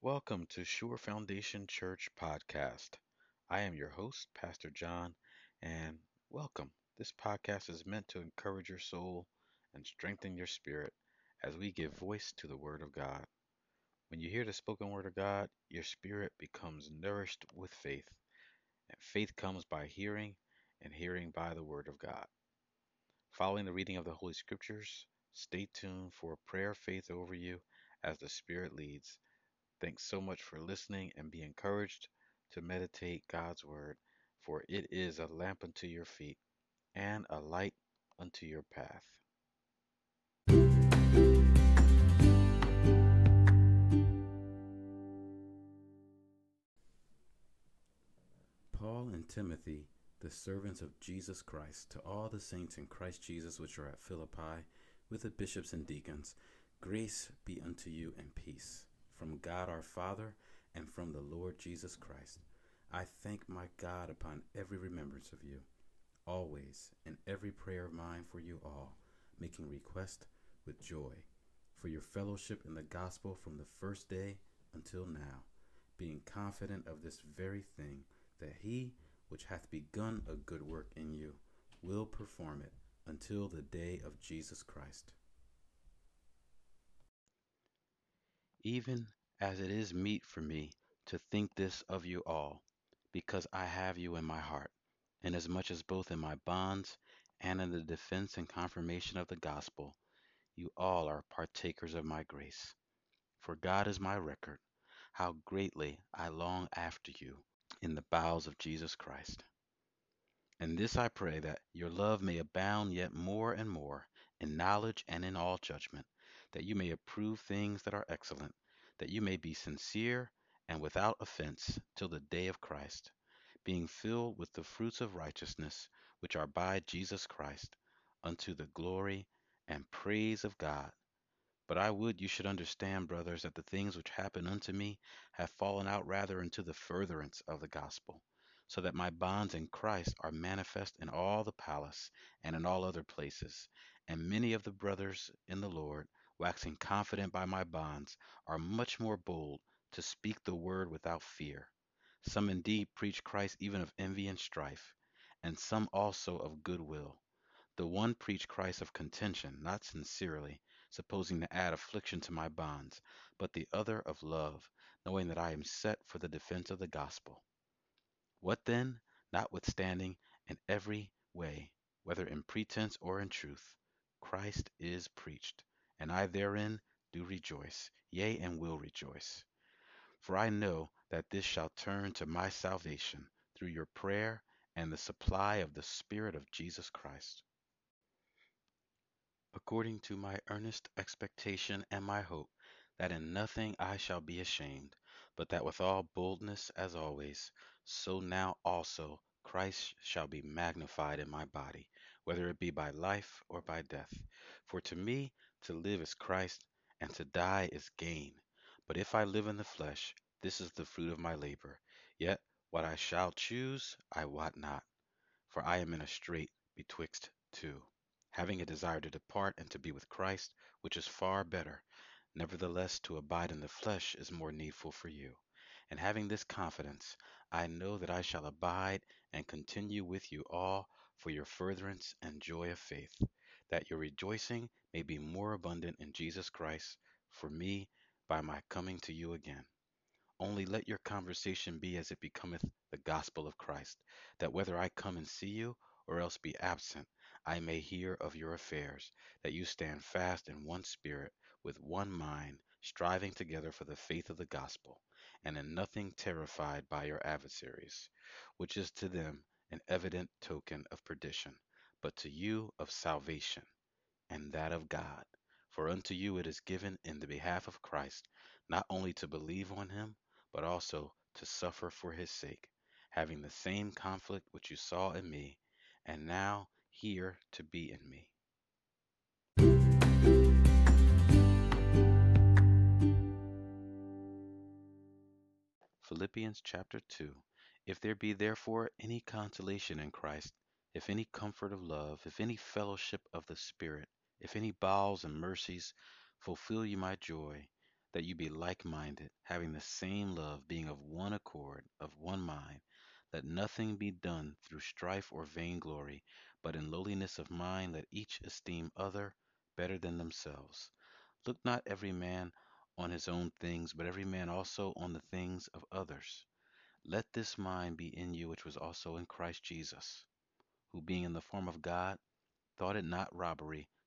Welcome to Sure Foundation Church podcast. I am your host, Pastor John, and welcome. This podcast is meant to encourage your soul and strengthen your spirit as we give voice to the Word of God. When you hear the spoken Word of God, your spirit becomes nourished with faith, and faith comes by hearing, and hearing by the Word of God. Following the reading of the Holy Scriptures, stay tuned for a prayer of faith over you as the Spirit leads. Thanks so much for listening and be encouraged to meditate God's Word, for it is a lamp unto your feet and a light unto your path. Paul and Timothy, the servants of Jesus Christ, to all the saints in Christ Jesus which are at Philippi, with the bishops and deacons, grace be unto you and peace from God our Father and from the Lord Jesus Christ. I thank my God upon every remembrance of you, always in every prayer of mine for you all, making request with joy for your fellowship in the gospel from the first day until now, being confident of this very thing, that he which hath begun a good work in you will perform it until the day of Jesus Christ. Even as it is meet for me to think this of you all, because I have you in my heart, inasmuch as both in my bonds and in the defense and confirmation of the gospel, you all are partakers of my grace. For God is my record, how greatly I long after you in the bowels of Jesus Christ. And this I pray that your love may abound yet more and more in knowledge and in all judgment, that you may approve things that are excellent, that you may be sincere and without offense till the day of Christ, being filled with the fruits of righteousness which are by Jesus Christ, unto the glory and praise of God. But I would you should understand, brothers, that the things which happen unto me have fallen out rather into the furtherance of the gospel, so that my bonds in Christ are manifest in all the palace and in all other places. And many of the brothers in the Lord, waxing confident by my bonds, are much more bold to speak the word without fear. Some indeed preach Christ even of envy and strife, and some also of good will. The one preach Christ of contention, not sincerely, supposing to add affliction to my bonds, but the other of love, knowing that I am set for the defense of the gospel. What then? Notwithstanding, in every way, whether in pretense or in truth, Christ is preached, and I therein do rejoice, yea, and will rejoice. For I know that this shall turn to my salvation through your prayer and the supply of the Spirit of Jesus Christ according to my earnest expectation and my hope, that in nothing I shall be ashamed, but that with all boldness as always, so now also Christ shall be magnified in my body, whether it be by life or by death. For to me to live is Christ, and to die is gain. But if I live in the flesh, this is the fruit of my labor. Yet what I shall choose I wot not, for I am in a strait betwixt two having a desire to depart and to be with Christ, which is far better. Nevertheless, to abide in the flesh is more needful for you. And having this confidence, I know that I shall abide and continue with you all for your furtherance and joy of faith, that your rejoicing may be more abundant in Jesus Christ for me by my coming to you again. Only let your conversation be as it becometh the gospel of Christ, that whether I come and see you or else be absent, I may hear of your affairs, that you stand fast in one spirit, with one mind, striving together for the faith of the gospel, and in nothing terrified by your adversaries, which is to them an evident token of perdition, but to you of salvation, and that of God. For unto you it is given in the behalf of Christ, not only to believe on him, but also to suffer for his sake, having the same conflict which you saw in me, and now hear to be in me. Philippians chapter 2 If there be therefore any consolation in Christ, if any comfort of love, if any fellowship of the Spirit, if any bowels and mercies, fulfill you my joy, that you be like minded, having the same love, being of one accord, of one mind. Let nothing be done through strife or vainglory, but in lowliness of mind let each esteem other better than themselves. Look not every man on his own things, but every man also on the things of others. Let this mind be in you which was also in Christ Jesus, who being in the form of God, thought it not robbery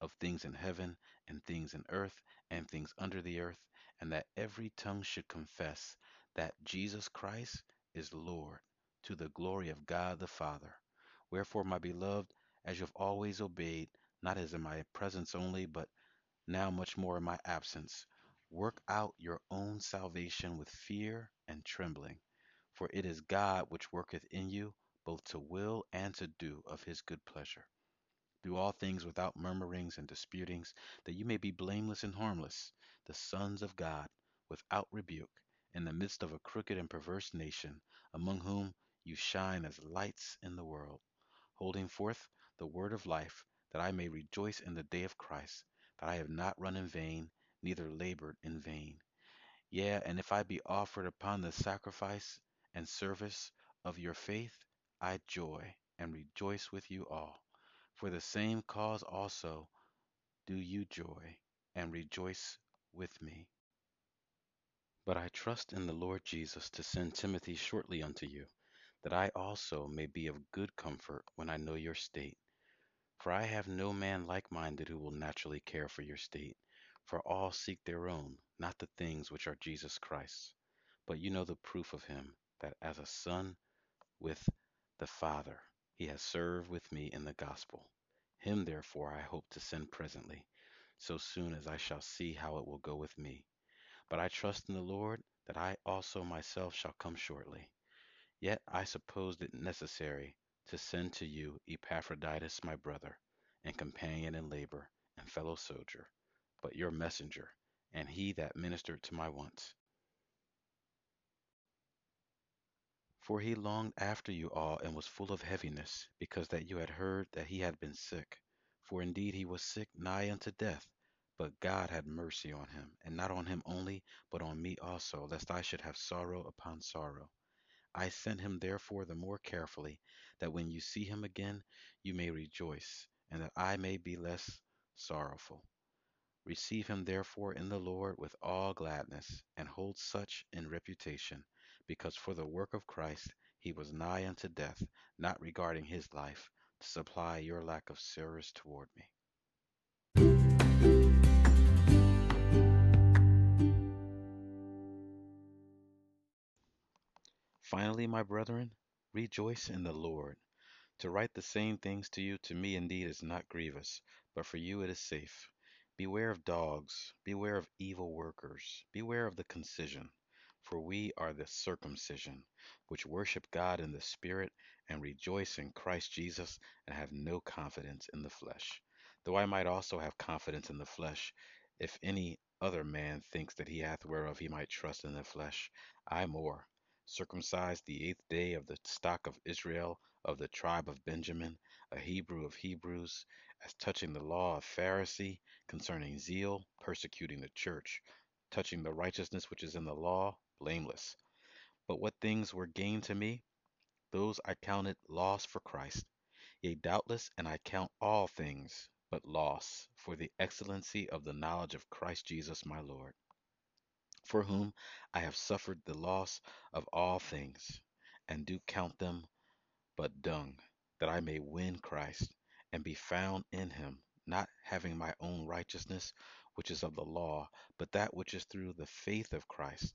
of things in heaven, and things in earth, and things under the earth, and that every tongue should confess that Jesus Christ is Lord, to the glory of God the Father. Wherefore, my beloved, as you have always obeyed, not as in my presence only, but now much more in my absence, work out your own salvation with fear and trembling. For it is God which worketh in you both to will and to do of his good pleasure. Do all things without murmurings and disputings, that you may be blameless and harmless, the sons of God, without rebuke, in the midst of a crooked and perverse nation, among whom you shine as lights in the world holding forth the word of life, that I may rejoice in the day of Christ, that I have not run in vain, neither labored in vain. Yea, and if I be offered upon the sacrifice and service of your faith, I joy and rejoice with you all. For the same cause also do you joy and rejoice with me. But I trust in the Lord Jesus to send Timothy shortly unto you, that I also may be of good comfort when I know your state. For I have no man like minded who will naturally care for your state. For all seek their own, not the things which are Jesus Christ's. But you know the proof of him, that as a son with the Father, he has served with me in the gospel. Him therefore I hope to send presently, so soon as I shall see how it will go with me. But I trust in the Lord that I also myself shall come shortly. Yet I supposed it necessary to send to you Epaphroditus my brother, and companion in labor, and fellow soldier, but your messenger, and he that ministered to my wants. For he longed after you all, and was full of heaviness, because that you had heard that he had been sick. For indeed he was sick nigh unto death. But God had mercy on him, and not on him only, but on me also, lest I should have sorrow upon sorrow. I sent him therefore the more carefully, that when you see him again, you may rejoice, and that I may be less sorrowful. Receive him therefore in the Lord with all gladness, and hold such in reputation, because for the work of Christ he was nigh unto death, not regarding his life, to supply your lack of service toward me. Finally, my brethren, rejoice in the Lord. To write the same things to you to me indeed is not grievous, but for you it is safe. Beware of dogs, beware of evil workers, beware of the concision. For we are the circumcision, which worship God in the Spirit, and rejoice in Christ Jesus, and have no confidence in the flesh. Though I might also have confidence in the flesh, if any other man thinks that he hath whereof he might trust in the flesh, I more circumcised the eighth day of the stock of Israel, of the tribe of Benjamin, a Hebrew of Hebrews, as touching the law of Pharisee, concerning zeal, persecuting the church, touching the righteousness which is in the law, blameless. But what things were gain to me, those I counted loss for Christ. Yea, doubtless, and I count all things but loss for the excellency of the knowledge of Christ Jesus my Lord for whom I have suffered the loss of all things, and do count them but dung, that I may win Christ, and be found in him, not having my own righteousness, which is of the law, but that which is through the faith of Christ,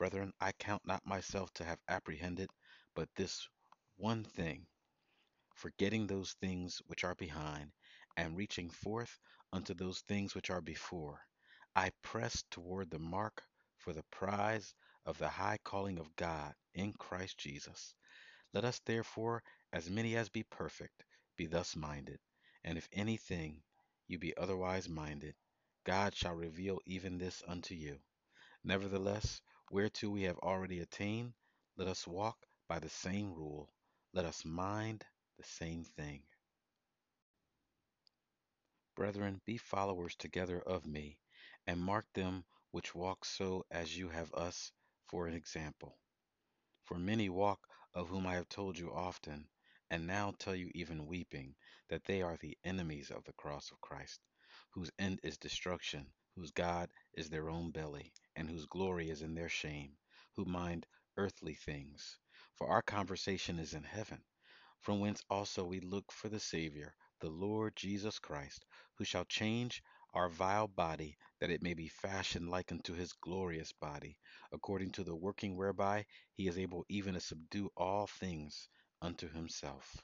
Brethren, I count not myself to have apprehended, but this one thing, forgetting those things which are behind, and reaching forth unto those things which are before, I press toward the mark for the prize of the high calling of God in Christ Jesus. Let us therefore, as many as be perfect, be thus minded. And if anything you be otherwise minded, God shall reveal even this unto you. Nevertheless, whereto we have already attained, let us walk by the same rule, let us mind the same thing. Brethren, be followers together of me, and mark them which walk so as you have us for an example. For many walk, of whom I have told you often, and now tell you even weeping, that they are the enemies of the cross of Christ, whose end is destruction, whose God is their own belly, and whose glory is in their shame, who mind earthly things. For our conversation is in heaven from whence also we look for the Saviour, the Lord Jesus Christ, who shall change our vile body, that it may be fashioned like unto his glorious body, according to the working whereby he is able even to subdue all things unto himself.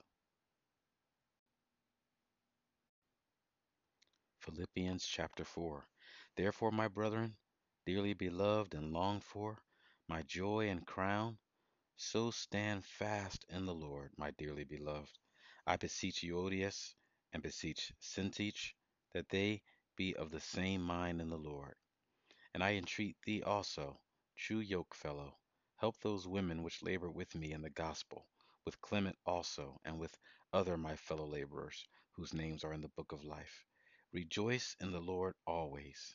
Philippians chapter 4. Therefore, my brethren, dearly beloved and longed for, my joy and crown, so stand fast in the Lord, my dearly beloved. I beseech Euodias and beseech Syntyche that they be of the same mind in the Lord. And I entreat thee also, true yokefellow, help those women which labor with me in the gospel, with Clement also, and with other my fellow laborers, whose names are in the book of life. Rejoice in the Lord always.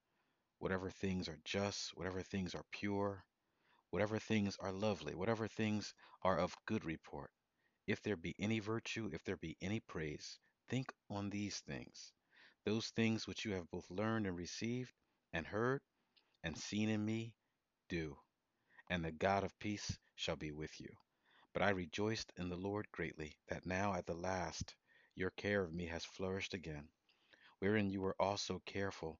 whatever things are just, whatever things are pure, whatever things are lovely, whatever things are of good report, if there be any virtue, if there be any praise, think on these things. Those things which you have both learned and received, and heard, and seen in me, do, and the God of peace shall be with you. But I rejoiced in the Lord greatly, that now at the last your care of me has flourished again, wherein you were also careful,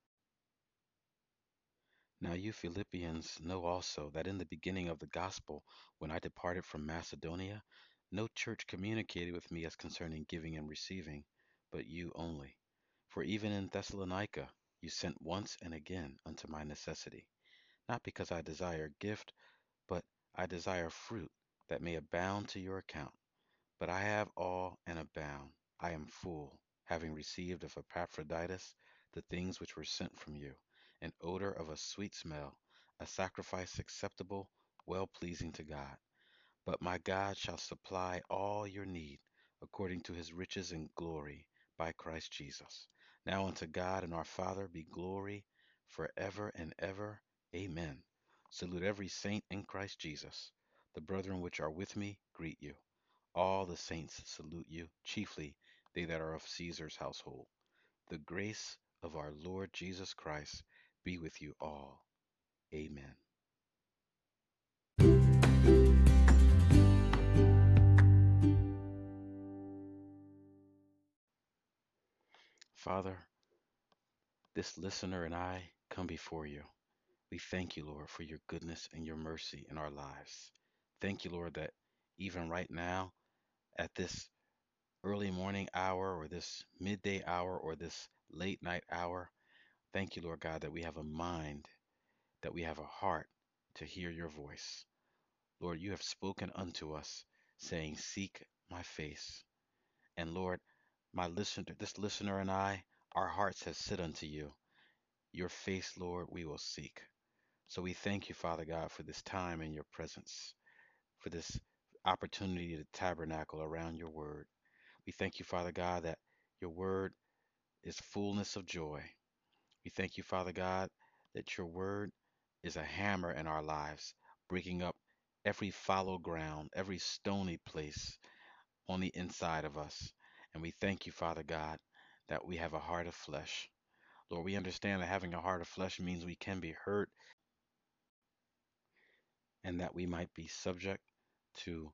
Now you Philippians know also that in the beginning of the gospel, when I departed from Macedonia, no church communicated with me as concerning giving and receiving, but you only. For even in Thessalonica you sent once and again unto my necessity, not because I desire gift, but I desire fruit that may abound to your account. But I have all and abound. I am full, having received of Epaphroditus the things which were sent from you, an odor of a sweet smell, a sacrifice acceptable, well pleasing to God. But my God shall supply all your need according to his riches and glory by Christ Jesus. Now unto God and our Father be glory forever and ever. Amen. Salute every saint in Christ Jesus. The brethren which are with me greet you. All the saints salute you, chiefly they that are of Caesar's household. The grace of our Lord Jesus Christ be with you all. Amen. Father, this listener and I come before you. We thank you, Lord, for your goodness and your mercy in our lives. Thank you, Lord, that even right now, at this early morning hour or this midday hour or this late night hour. Thank you, Lord God, that we have a mind, that we have a heart to hear your voice. Lord, you have spoken unto us, saying, Seek my face. And Lord, my listener, this listener and I, our hearts have said unto you, Your face, Lord, we will seek. So we thank you, Father God, for this time in your presence, for this opportunity to tabernacle around your word. We thank you, Father God, that your word is fullness of joy. We thank you, Father God, that your word is a hammer in our lives, breaking up every fallow ground, every stony place on the inside of us. And we thank you, Father God, that we have a heart of flesh. Lord, we understand that having a heart of flesh means we can be hurt and that we might be subject to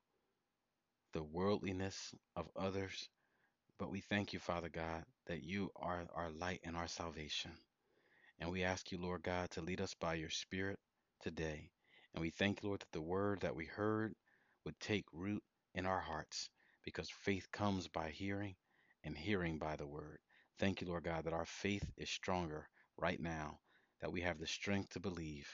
the worldliness of others. But we thank you, Father God, that you are our light and our salvation. And we ask you, Lord God, to lead us by your Spirit today. And we thank you, Lord, that the word that we heard would take root in our hearts because faith comes by hearing and hearing by the word. Thank you, Lord God, that our faith is stronger right now, that we have the strength to believe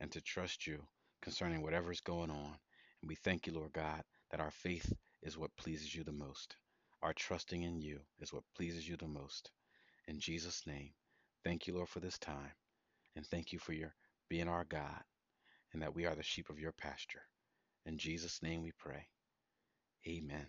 and to trust you concerning whatever is going on. And we thank you, Lord God, that our faith is what pleases you the most. Our trusting in you is what pleases you the most. In Jesus' name, thank you, Lord, for this time. And thank you for your being our God and that we are the sheep of your pasture. In Jesus' name we pray. Amen.